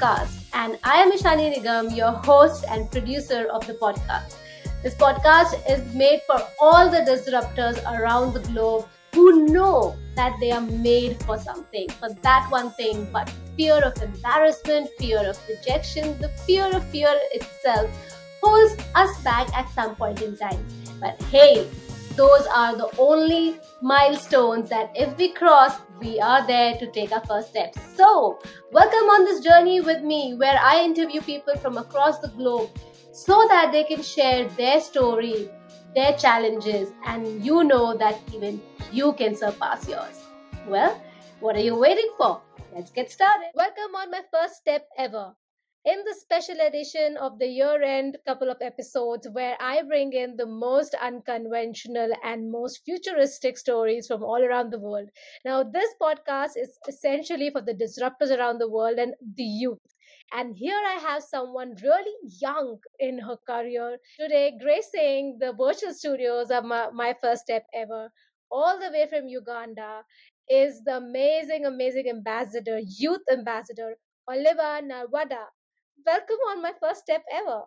Podcast, and I am Ishani Nigam, your host and producer of the podcast. This podcast is made for all the disruptors around the globe who know that they are made for something, for that one thing, but fear of embarrassment, fear of rejection, the fear of fear itself holds us back at some point in time. But hey, those are the only milestones that if we cross, we are there to take our first steps. So, welcome on this journey with me where I interview people from across the globe so that they can share their story, their challenges, and you know that even you can surpass yours. Well, what are you waiting for? Let's get started. Welcome on my first step ever in the special edition of the year end couple of episodes where I bring in the most unconventional and most futuristic stories from all around the world. Now, this podcast is essentially for the disruptors around the world and the youth. And here I have someone really young in her career today, gracing the virtual studios of my, my first step ever, all the way from Uganda, is the amazing, amazing ambassador, youth ambassador, Oliva Nalwadda welcome on my first step ever.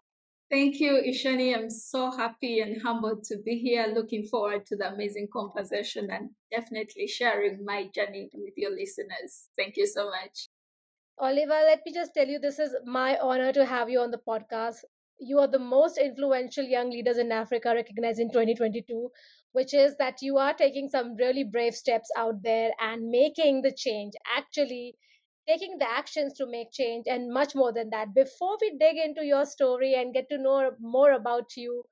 Thank you, Ishani. I'm so happy and humbled to be here. Looking forward to the amazing conversation and definitely sharing my journey with your listeners. Thank you so much. Oliva, let me just tell you this is my honor to have you on the podcast. You are the most influential young leaders in Africa recognized in 2022, which is that you are taking some really brave steps out there and making the change. Actually, taking the actions to make change and much more than that. Before we dig into your story and get to know more about you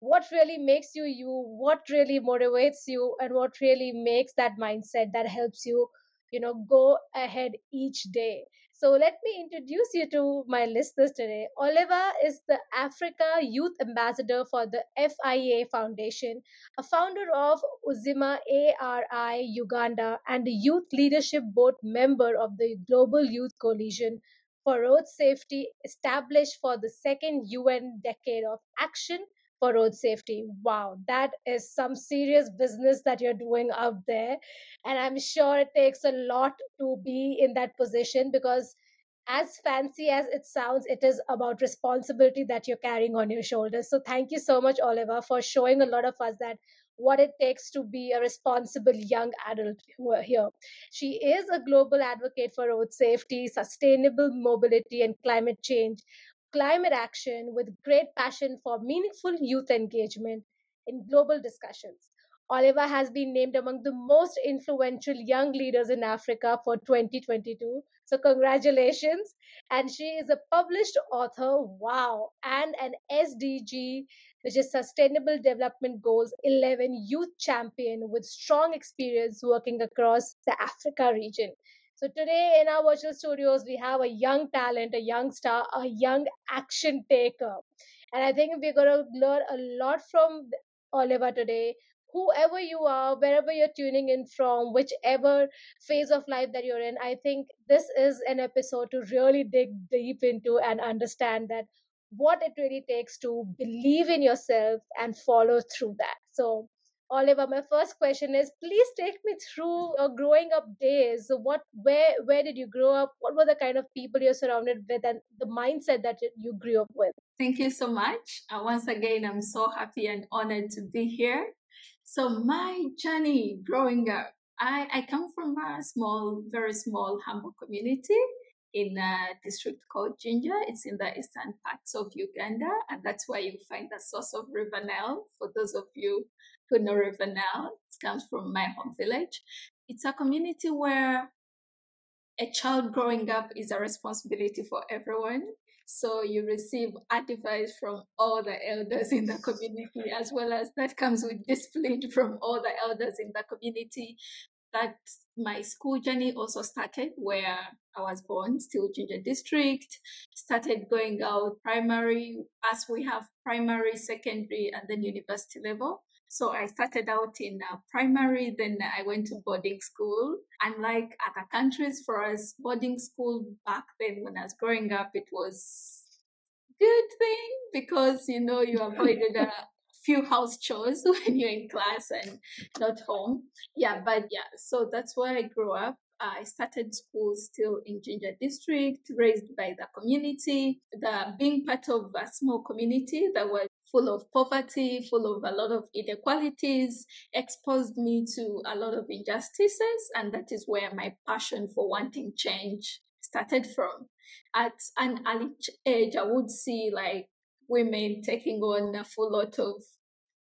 what really makes you you what really motivates you and what really makes that mindset that helps you you know go ahead each day so let me introduce you to my listeners today. Oliva is the Africa Youth Ambassador for the FIA Foundation, a founder of Uzima ARI Uganda, and a Youth Leadership Board member of the Global Youth Coalition for Road Safety, established for the second UN Decade of Action for road safety. Wow, that is some serious business that you're doing out there. And I'm sure it takes a lot to be in that position because, as fancy as it sounds, it is about responsibility that you're carrying on your shoulders. So, thank you so much, Oliva, for showing a lot of us that what it takes to be a responsible young adult here. She is a global advocate for road safety, sustainable mobility, and climate change climate action with great passion for meaningful youth engagement in global discussions. Oliva has been named among the most influential young leaders in Africa for 2022. So, congratulations. And she is a published author, wow, and an SDG, which is Sustainable Development Goals 11 youth champion with strong experience working across the Africa region. So today in our virtual studios, we have a young talent, a young star, a young action taker. And I think we're going to learn a lot from Oliva today. Whoever you are, wherever you're tuning in from, whichever phase of life that you're in, I think this is an episode to really dig deep into and understand that what it really takes to believe in yourself and follow through that. So Oliva, my first question is please take me through your growing up days. So what where where did you grow up? What were the kind of people you're surrounded with and the mindset that you grew up with? Thank you so much. Uh, once again, I'm so happy and honored to be here. So my journey growing up, I, I come from a small, very small, humble community in a district called Jinja. It's in the eastern parts of Uganda, and that's where you find the source of River Nile. For those of you know River Nile, it comes from my home village. It's a community where a child growing up is a responsibility for everyone. So you receive advice from all the elders in the community, as well as that comes with discipline from all the elders in the community that my school journey also started where I was born, still Jinja District. Started going out primary as we have primary, secondary, and then university level. So I started out in uh, primary, then I went to boarding school. Unlike other countries, for us, boarding school back then when I was growing up, it was good thing because you know you avoided a few house chores when you're in class and not home. Yeah, but yeah, so that's where I grew up. I started school still in Jinja district, raised by the community. The being part of a small community that was full of poverty, full of a lot of inequalities, exposed me to a lot of injustices, and that is where my passion for wanting change started from. At an early age, I would see like women taking on a full lot of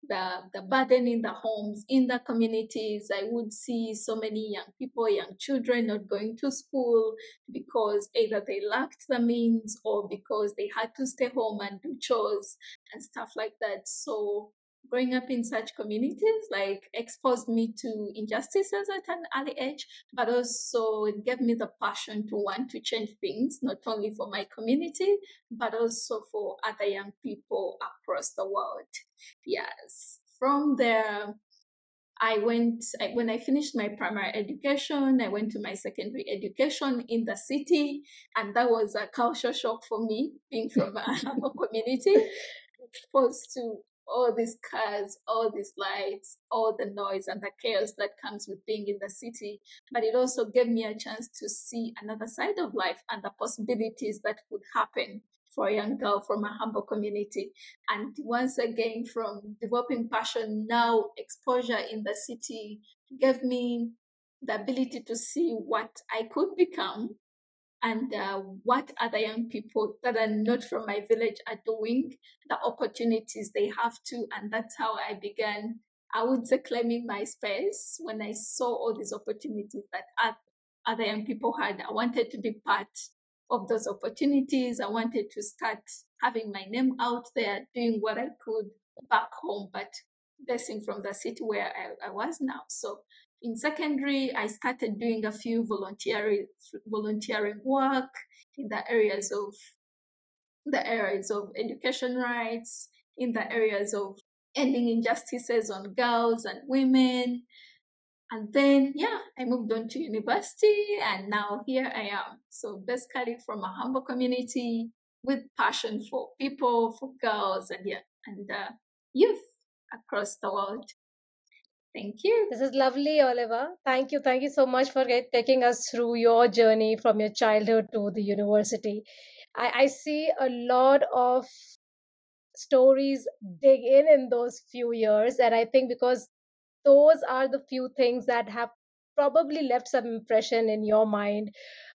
the, the burden in the homes, in the communities. I would see so many young people, young children not going to school because either they lacked the means or because they had to stay home and do chores and stuff like that. So growing up in such communities like exposed me to injustices at an early age but also it gave me the passion to want to change things not only for my community but also for other young people across the world yes from there I went, I, when I finished my primary education, I went to my secondary education in the city. And that was a culture shock for me, being from a Hamo community, exposed to all these cars, all these lights, all the noise and the chaos that comes with being in the city. But it also gave me a chance to see another side of life and the possibilities that could happen for a young girl from a humble community. And once again, from developing passion, now exposure in the city gave me the ability to see what I could become and uh, what other young people that are not from my village are doing, the opportunities they have to. And that's how I began, I would say, claiming my space when I saw all these opportunities that other young people had. I wanted to be part of those opportunities. I wanted to start having my name out there, doing what I could back home, but basing from the city where I, I was now. So in secondary, I started doing a few volunteering volunteering work in the areas of the areas of education rights, in the areas of ending injustices on girls and women. And then, yeah, I moved on to university and now here I am. So basically from a humble community with passion for people, for girls and yeah, and uh, youth across the world. Thank you. This is lovely, Oliva. Thank you. Thank you so much for taking us through your journey from your childhood to the university. I, I see a lot of stories dig in in those few years. And I think because those are the few things that have probably left some impression in your mind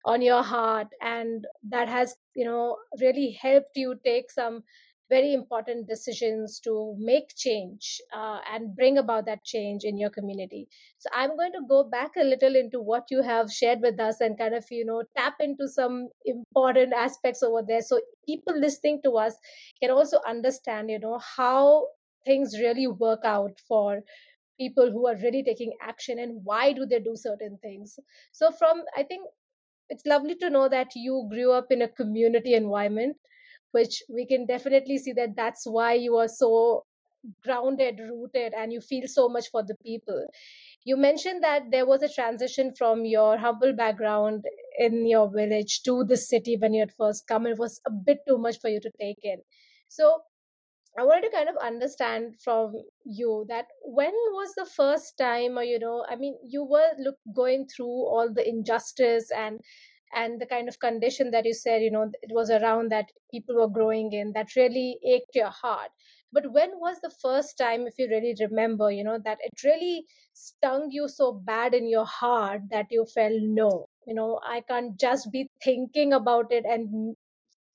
on your heart and that has you know really helped you take some very important decisions to make change uh, and bring about that change in your community. So i'm going to go back a little into what you have shared with us and kind of you know tap into some important aspects over there. So people listening to us can also understand you know how things really work out for people who are really taking action and why do they do certain things. So from i think it's lovely to know that you grew up in a community environment which we can definitely see that that's why you are so grounded rooted and you feel so much for the people. You mentioned that there was a transition from your humble background in your village to the city when you had first come. It was a bit too much for you to take in. So i wanted to kind of understand from you that when was the first time or you know i mean you were look going through all the injustice and and the kind of condition that you said you know it was around that people were growing in that really ached your heart. But when was the first time if you really remember you know that it really stung you so bad in your heart that you felt no you know i can't just be thinking about it and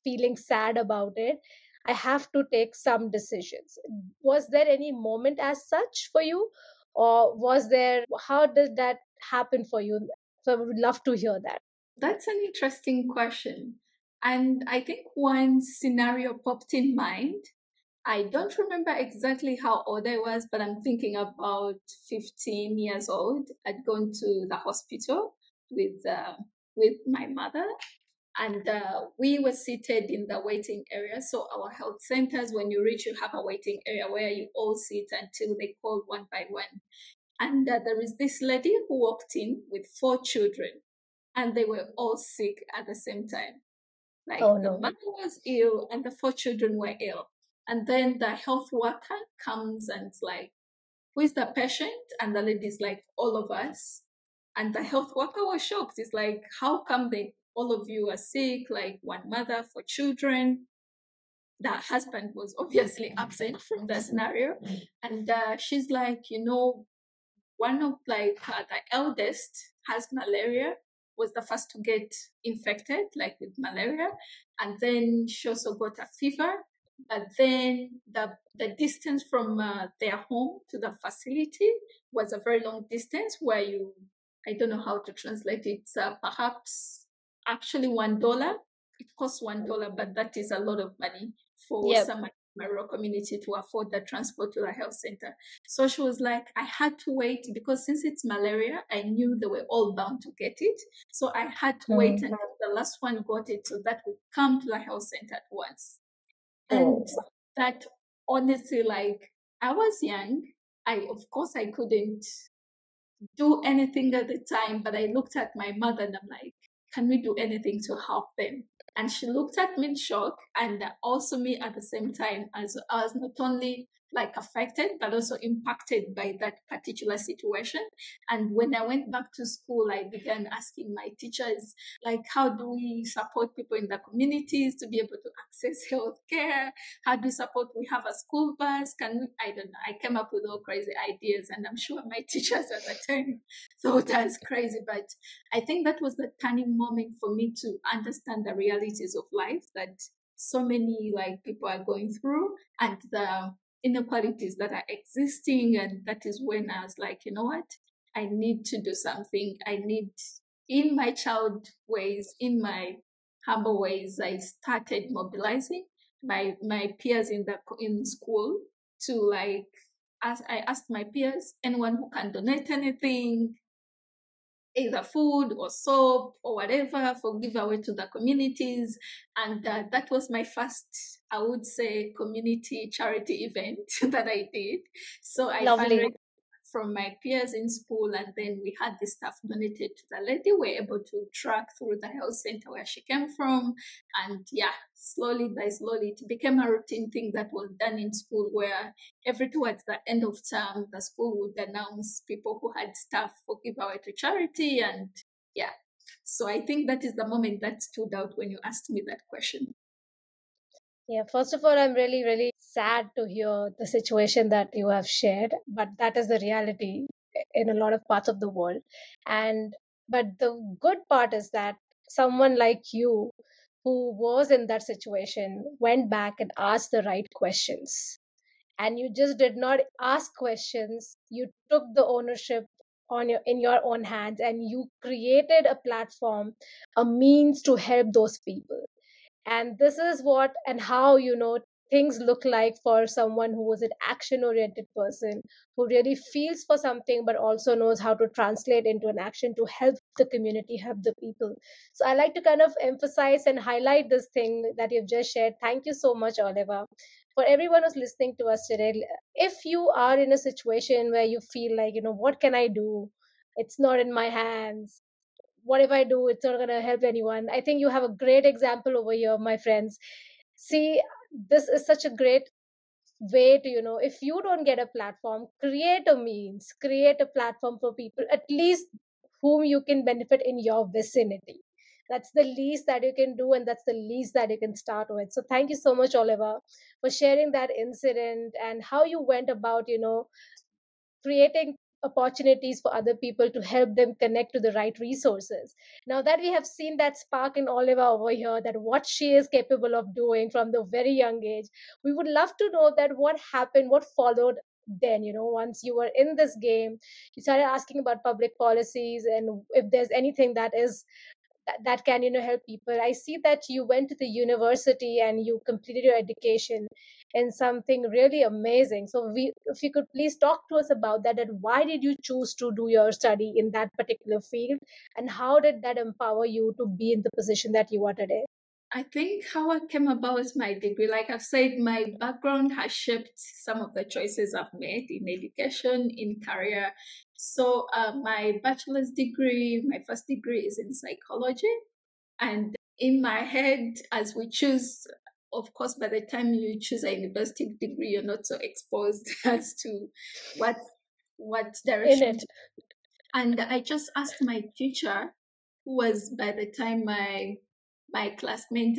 feeling sad about it. I have to take some decisions. Was there any moment as such for you? Or was there how did that happen for you? So i would love to hear that that's an interesting question. And I think one scenario popped in mind. I don't remember exactly how old I was, but I'm thinking about 15 years old. I'd gone to the hospital with uh, with my mother, and uh, we were seated in the waiting area. So our health centers, when you reach, you have a waiting area where you all sit until they call one by one. And uh, there is this lady who walked in with four children and they were all sick at the same time. Like oh, no. the mother was ill and the four children were ill. And then the health worker comes and like, who is the patient? And the lady's like, all of us. And the health worker was shocked. It's like, how come they all of you are sick, like one mother four children? The husband was obviously absent from the scenario. And uh, she's like, you know, one of like uh, the eldest has malaria was the first to get infected like with malaria. And then she also got a fever. But then the the distance from uh, their home to the facility was a very long distance where you i don't know how to translate it uh, perhaps actually one dollar. It costs one dollar but that is a lot of money for yep. some my rural community to afford the transport to the health center. So she was like, I had to wait because since it's malaria, I knew they were all bound to get it. So I had to mm. wait until the last one got it so that would come to the health center at once. And oh. that honestly, like I was young. I of course I couldn't do anything at the time, but I looked at my mother and I'm like, can we do anything to help them? And she looked at me in shock and also me at the same time as I was not only like affected but also impacted by that particular situation. And when i went back to school i began asking my teachers like how do we support people in the communities to be able to access health care how do we support? We have a school bus. Can we? I don't know. I came up with all crazy ideas and i'm sure my teachers at the time thought i was crazy. But i think that was the turning moment for me to understand the realities of life that so many like people are going through and the inequalities that are existing. And that is when I was like, you know what? I need to do something. I need, in my child ways, in my humble ways, I started mobilizing my my peers in the in school to like as I asked my peers, anyone who can donate anything, either food or soap or whatever for giveaway to the communities. And uh, that was my first, I would say, community charity event that I did. So I Lovely from my peers in school, and then we had the stuff donated to the lady. We were able to track through the health center where she came from, and yeah, slowly by slowly, it became a routine thing that was done in school, where every towards the end of term, the school would announce people who had stuff for giveaway to charity, and yeah. So I think that is the moment that stood out when you asked me that question. Yeah, first of all, I'm really, really sad to hear the situation that you have shared, but that is the reality in a lot of parts of the world. And but the good part is that someone like you who was in that situation went back and asked the right questions. And you just did not ask questions, you took the ownership on your in your own hands and you created a platform a means to help those people and this is what and how you know things look like for someone who is an action oriented person who really feels for something but also knows how to translate into an action to help the community help the people so i like to kind of emphasize and highlight this thing that you've just shared thank you so much oliva for everyone who's listening to us today if you are in a situation where you feel like you know what can i do it's not in my hands what if I do? It's not going to help anyone. I think you have a great example over here, my friends. See, this is such a great way to, you know, if you don't get a platform, create a means, create a platform for people, at least whom you can benefit in your vicinity. That's the least that you can do, and that's the least that you can start with. So, thank you so much, Oliva, for sharing that incident and how you went about, you know, creating opportunities for other people to help them connect to the right resources. Now that we have seen that spark in Oliva over here, that what she is capable of doing from the very young age, we would love to know that what happened, what followed then you know once you were in this game you started asking about public policies and if there's anything that is that, that can you know help people. I see that you went to the university and you completed your education in something really amazing. So we if you could please talk to us about that and why did you choose to do your study in that particular field? And how did that empower you to be in the position that you are today I think how I came about my degree. Like I've said, my background has shaped some of the choices I've made in education, in career. So, uh, my bachelor's degree, my first degree is in psychology. And in my head, as we choose, of course, by the time you choose a university degree, you're not so exposed as to what what direction And I just asked my teacher, who was by the time my my classmate,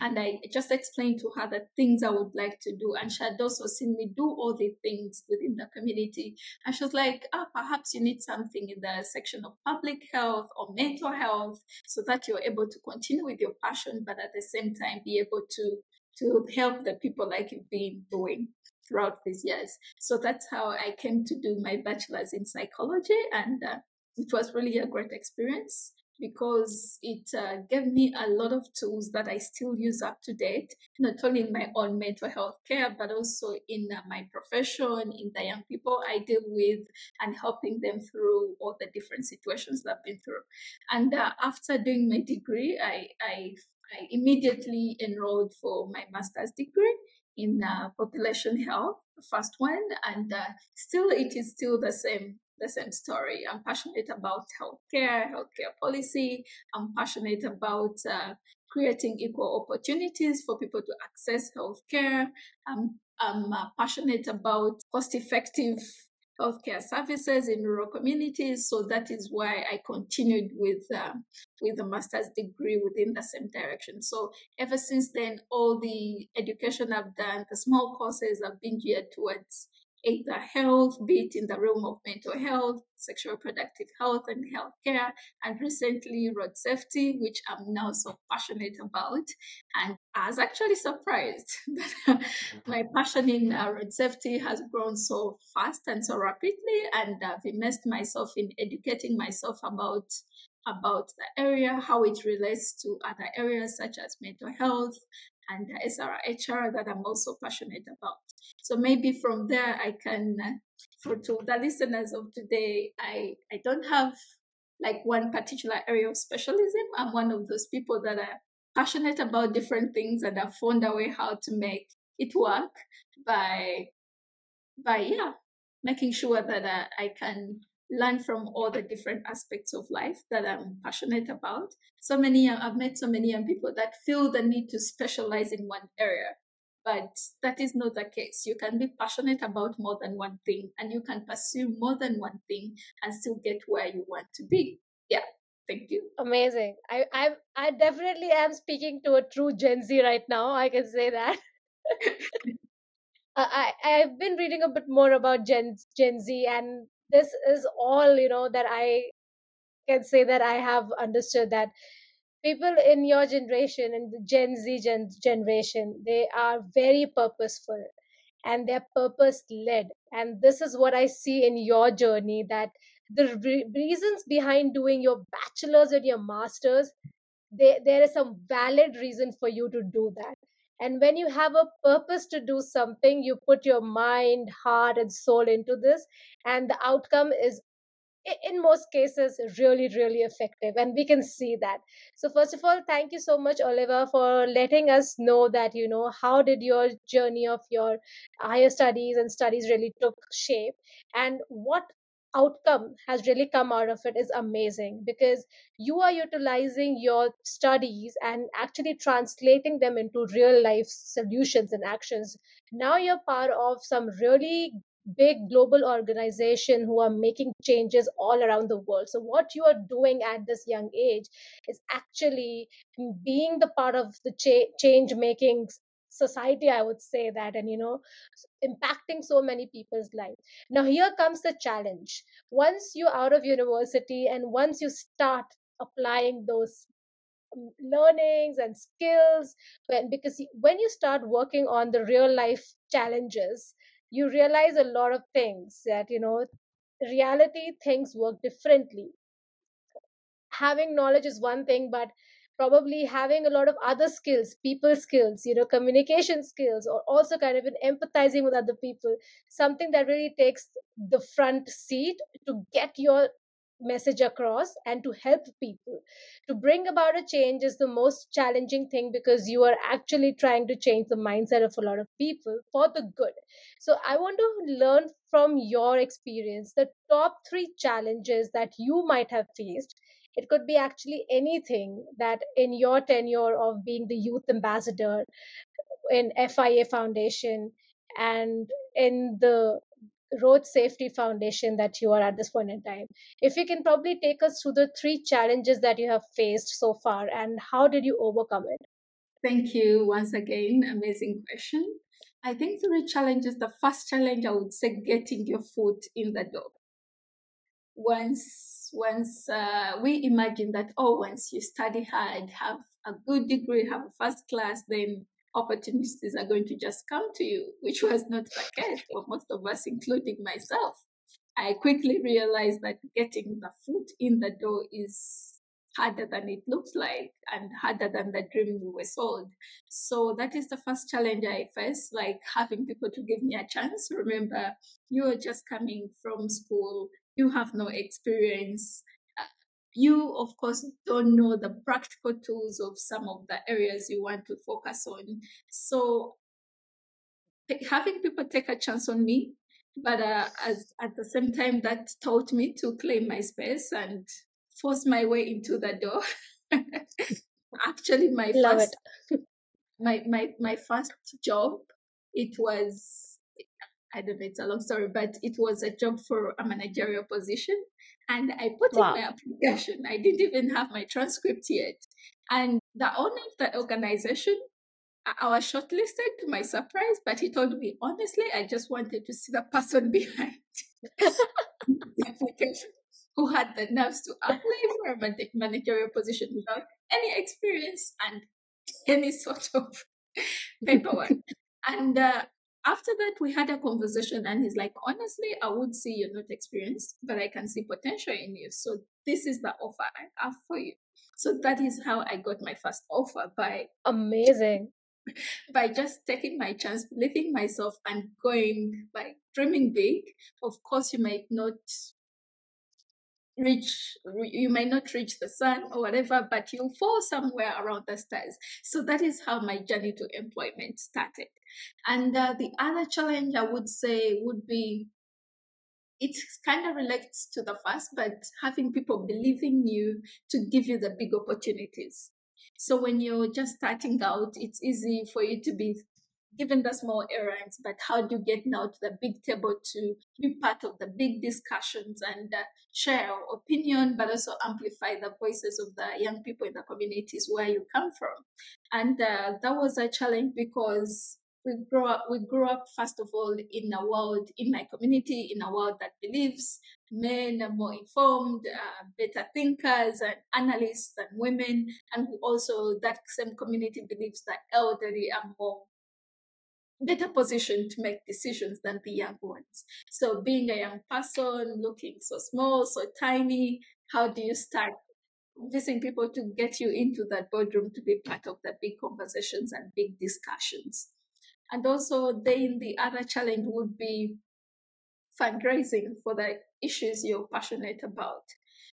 and I just explained to her the things I would like to do. And she had also seen me do all the things within the community. And she was like, oh, perhaps you need something in the section of public health or mental health so that you're able to continue with your passion, but at the same time be able to to help the people like you've been doing throughout these years. So that's how I came to do my bachelor's in psychology, and uh, it was really a great experience because it uh, gave me a lot of tools that I still use up to date, not only in my own mental health care, but also in uh, my profession, in the young people I deal with, and helping them through all the different situations that I've been through. And uh, after doing my degree, I, I, I immediately enrolled for my master's degree in uh, population health, the first one, and uh, still it is still the same the same story. I'm passionate about healthcare, healthcare policy. I'm passionate about uh, creating equal opportunities for people to access healthcare. I'm, I'm uh, passionate about cost-effective healthcare services in rural communities. So that is why I continued with uh, with a master's degree within the same direction. So ever since then, all the education I've done, the small courses have been geared towards either health, be it in the realm of mental health, sexual reproductive health, and healthcare, and recently road safety, which I'm now so passionate about. And I was actually surprised that my passion in uh, road safety has grown so fast and so rapidly, and I've immersed myself in educating myself about about the area, how it relates to other areas such as mental health, and SRHR that I'm also passionate about. So maybe from there I can, uh, for to the listeners of today, I I don't have like one particular area of specialism. I'm one of those people that are passionate about different things and have found a way how to make it work by by yeah making sure that uh, I can learn from all the different aspects of life that I'm passionate about. So many, uh, I've met so many young people that feel the need to specialize in one area, but that is not the case. You can be passionate about more than one thing and you can pursue more than one thing and still get where you want to be. Yeah. Thank you. Amazing. I I I definitely am speaking to a true Gen Z right now. I can say that. I I've been reading a bit more about Gen Gen Z, and this is all you know that I can say that I have understood that people in your generation and the Gen Z gen- generation they are very purposeful and they're purpose led and this is what I see in your journey that the re- reasons behind doing your bachelor's and your master's they, there is some valid reason for you to do that and when you have a purpose to do something, you put your mind, heart, and soul into this, and the outcome is in most cases really really effective and we can see that. So first of all thank you so much oliva for letting us know that you know how did your journey of your higher studies and studies really took shape and what outcome has really come out of it is amazing because you are utilizing your studies and actually translating them into real life solutions and actions. Now you're part of some really big global organization who are making changes all around the world. So what you are doing at this young age is actually being the part of the cha- change making society i would say that and you know impacting so many people's lives now here comes the challenge. Once you're out of university and once you start applying those um, learnings and skills when because when you start working on the real life challenges you realize a lot of things that you know reality things work differently. Having knowledge is one thing but probably having a lot of other skills people skills you know communication skills or also kind of in empathizing with other people something that really takes the front seat to get your message across and to help people. To bring about a change is the most challenging thing because you are actually trying to change the mindset of a lot of people for the good. So i want to learn from your experience the top 3 challenges that you might have faced it could be actually anything that in your tenure of being the youth ambassador in FIA Foundation and in the road safety foundation that you are at this point in time. If you can probably take us through the three challenges that you have faced so far and how did you overcome it? Thank you once again. Amazing question. I think three challenges. The first challenge i would say getting your foot in the door once once uh, we imagine that oh once you study hard have a good degree have a first class then opportunities are going to just come to you, which was not the case for most of us, including myself. I quickly realized that getting the foot in the door is harder than it looks like and harder than the dream we were sold. So that is the first challenge I faced, like having people to give me a chance. Remember, you're just coming from school, you have no experience you of course don't know the practical tools of some of the areas you want to focus on so having people take a chance on me but uh, as at the same time that taught me to claim my space and force my way into the door actually my Love first it. my, my my first job it was I don't know, it's a long story, but it was a job for a managerial position. And I put wow. in my application. I didn't even have my transcript yet. And the owner of the organization, I was shortlisted to my surprise, but he told me, honestly, I just wanted to see the person behind the application who had the nerves to apply for a managerial position without any experience and any sort of paperwork. and uh, after that, we had a conversation, and he's like, honestly, I would say you're not experienced, but I can see potential in you. So this is the offer I have for you. So that is how I got my first offer by amazing. By just taking my chance, believing myself, and going like dreaming big. Of course, you might not reach you may not reach the sun or whatever but you'll fall somewhere around the stars. So that is how my journey to employment started. And uh, the other challenge i would say would be it kind of relates to the first but having people believing you to give you the big opportunities. So when you're just starting out it's easy for you to be given the small errands, but how do you get now to the big table to be part of the big discussions and uh, share our opinion, but also amplify the voices of the young people in the communities where you come from? And uh, that was a challenge because we grew up we grew up first of all in a world in my community in a world that believes men are more informed uh, better thinkers and analysts than women and also that same community believes that elderly are more better position to make decisions than the young ones. So being a young person, looking so small, so tiny, how do you start convincing people to get you into that boardroom to be part of the big conversations and big discussions? And also then the other challenge would be fundraising for the issues you're passionate about.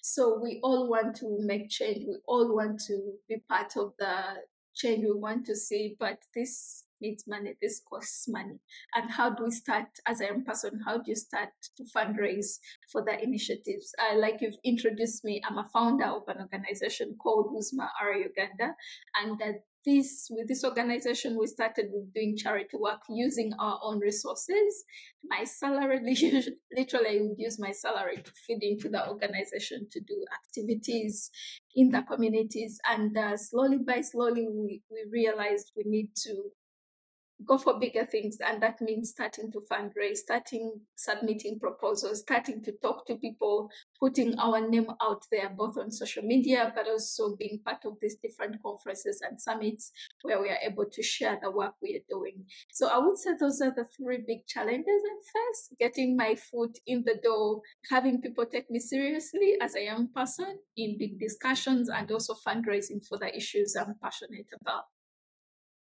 So we all want to make change. We all want to be part of the change we want to see, but this needs money, this costs money. And how do we start as a young person? How do you start to fundraise for the initiatives? Uh, like you've introduced me, I'm a founder of an organization called Uzima ARI Uganda. And uh, this with this organization we started with doing charity work using our own resources my salary literally i would use my salary to feed into the organization to do activities in the communities and uh, slowly by slowly we, we realized we need to go for bigger things and that means starting to fundraise starting submitting proposals starting to talk to people putting our name out there both on social media but also being part of these different conferences and summits where we are able to share the work we are doing. So i would say those are the three big challenges at first getting my foot in the door having people take me seriously as a young person in big discussions and also fundraising for the issues i'm passionate about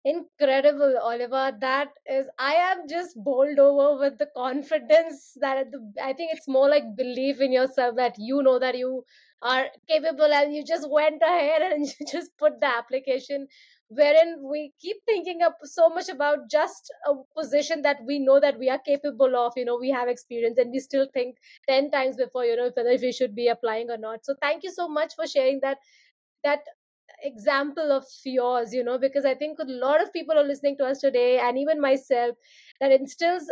Incredible, Oliva. That is, I am just bowled over with the confidence that the, I think it's more like belief in yourself that you know that you are capable and you just went ahead and you just put the application wherein we keep thinking up so much about just a position that we know that we are capable of you know we have experience and we still think 10 times before you know whether we should be applying or not so thank you so much for sharing that that example of yours you know because i think a lot of people are listening to us today and even myself that instills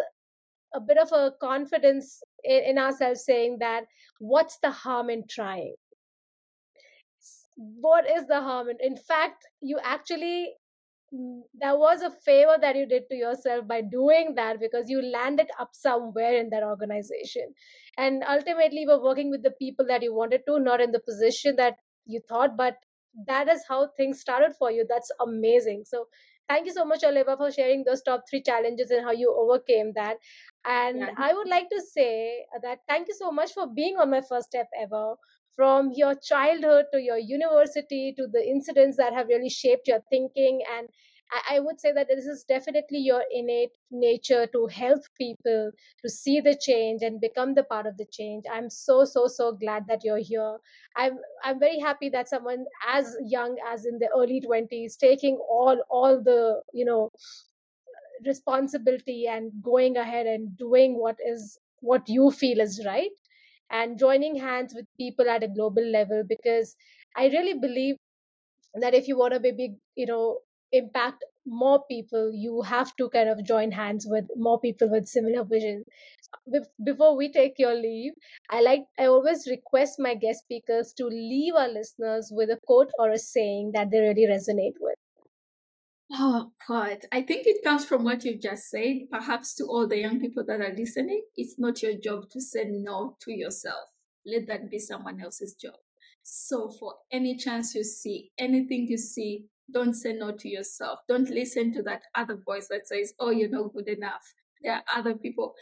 a bit of a confidence in, in ourselves saying that what's the harm in trying? What is the harm in, in fact you actually mm, that was a favor that you did to yourself by doing that because you landed up somewhere in that organization. And ultimately you were working with the people that you wanted to not in the position that you thought but that is how things started for you. That's amazing. So thank you so much oliva for sharing those top three challenges and how you overcame that. And Yeah. i would like to say that thank you so much for being on my first step ever from your childhood to your university to the incidents that have really shaped your thinking and I, I would say that this is definitely your innate nature to help people to see the change and become the part of the change. I'm so so so glad that you're here. I'm i'm very happy that someone as young as in the early 20s taking all all the you know responsibility and going ahead and doing what is what you feel is right and joining hands with people at a global level because i really believe that if you want to maybe you know impact more people you have to kind of join hands with more people with similar vision before we take your leave i like i always request my guest speakers to leave our listeners with a quote or a saying that they really resonate with Oh, God. I think it comes from what you've just said. Perhaps to all the young people that are listening, it's not your job to say no to yourself. Let that be someone else's job. So, for any chance you see, anything you see, don't say no to yourself. Don't listen to that other voice that says, oh, you're not good enough. There are other people.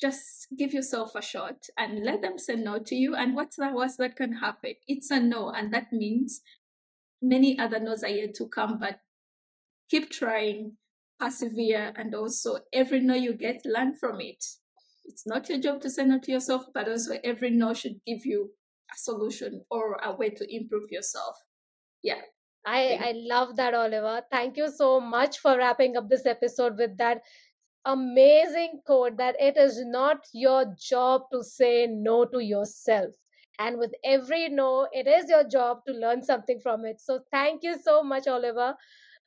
Just give yourself a shot and let them say no to you. And what's the worst that can happen? It's a no. And that means many other no's are yet to come, but keep trying, persevere, and also every no you get, learn from it. It's not your job to say no to yourself, but also every no should give you a solution or a way to improve yourself. Yeah. I, I love that, Oliva. Thank you so much for wrapping up this episode with that amazing quote that it is not your job to say no to yourself. And with every no, it is your job to learn something from it. So thank you so much, Oliva,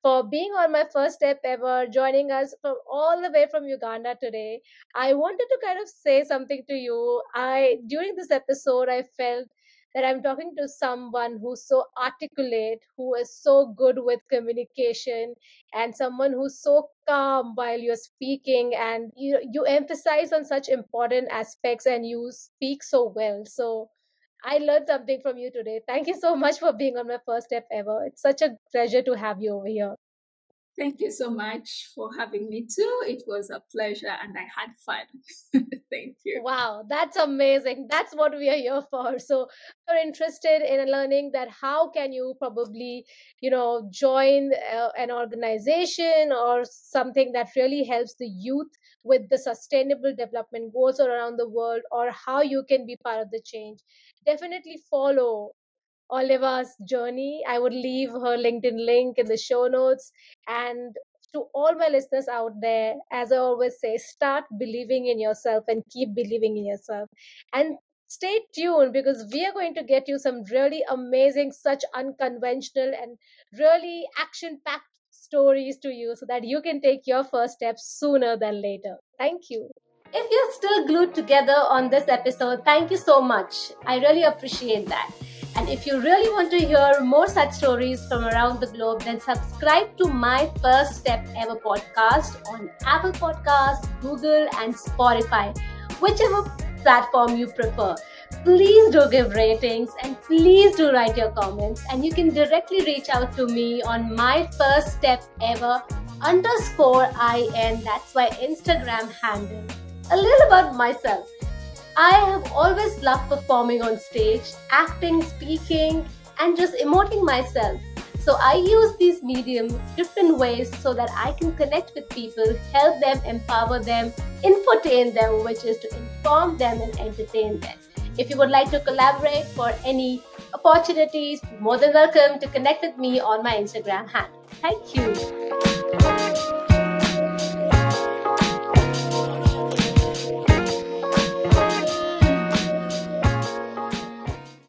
for being on my first step ever, joining us from all the way from Uganda today. I wanted to kind of say something to you. I during this episode, I felt that I'm talking to someone who's so articulate, who is so good with communication, and someone who's so calm while you're speaking, and you you emphasize on such important aspects, and you speak so well. So I learned something from you today. Thank you so much for being on my first step ever. It's such a pleasure to have you over here. Thank you so much for having me too. It was a pleasure and I had fun. Thank you. Wow, that's amazing. That's what we are here for. So, you're interested in learning that how can you probably, you know, join uh, an organization or something that really helps the youth with the sustainable development goals around the world or how you can be part of the change, definitely follow Oliva's journey. I would leave her LinkedIn link in the show notes. And to all my listeners out there, as I always say, start believing in yourself and keep believing in yourself. And stay tuned because we are going to get you some really amazing, such unconventional and really action packed stories to you so that you can take your first steps sooner than later. Thank you. If you're still glued together on this episode, thank you so much. I really appreciate that. And if you really want to hear more such stories from around the globe, then subscribe to my First Step Ever podcast on Apple Podcasts, Google, and Spotify, whichever platform you prefer. Please do give ratings and please do write your comments. And you can directly reach out to me on my first step ever underscore IN. That's my Instagram handle. A little about myself. I have always loved performing on stage, acting, speaking, and just emoting myself. So I use these mediums different ways so that I can connect with people, help them, empower them, infotain them, which is to inform them and entertain them. If you would like to collaborate for any opportunities, more than welcome to connect with me on my Instagram handle. Thank you.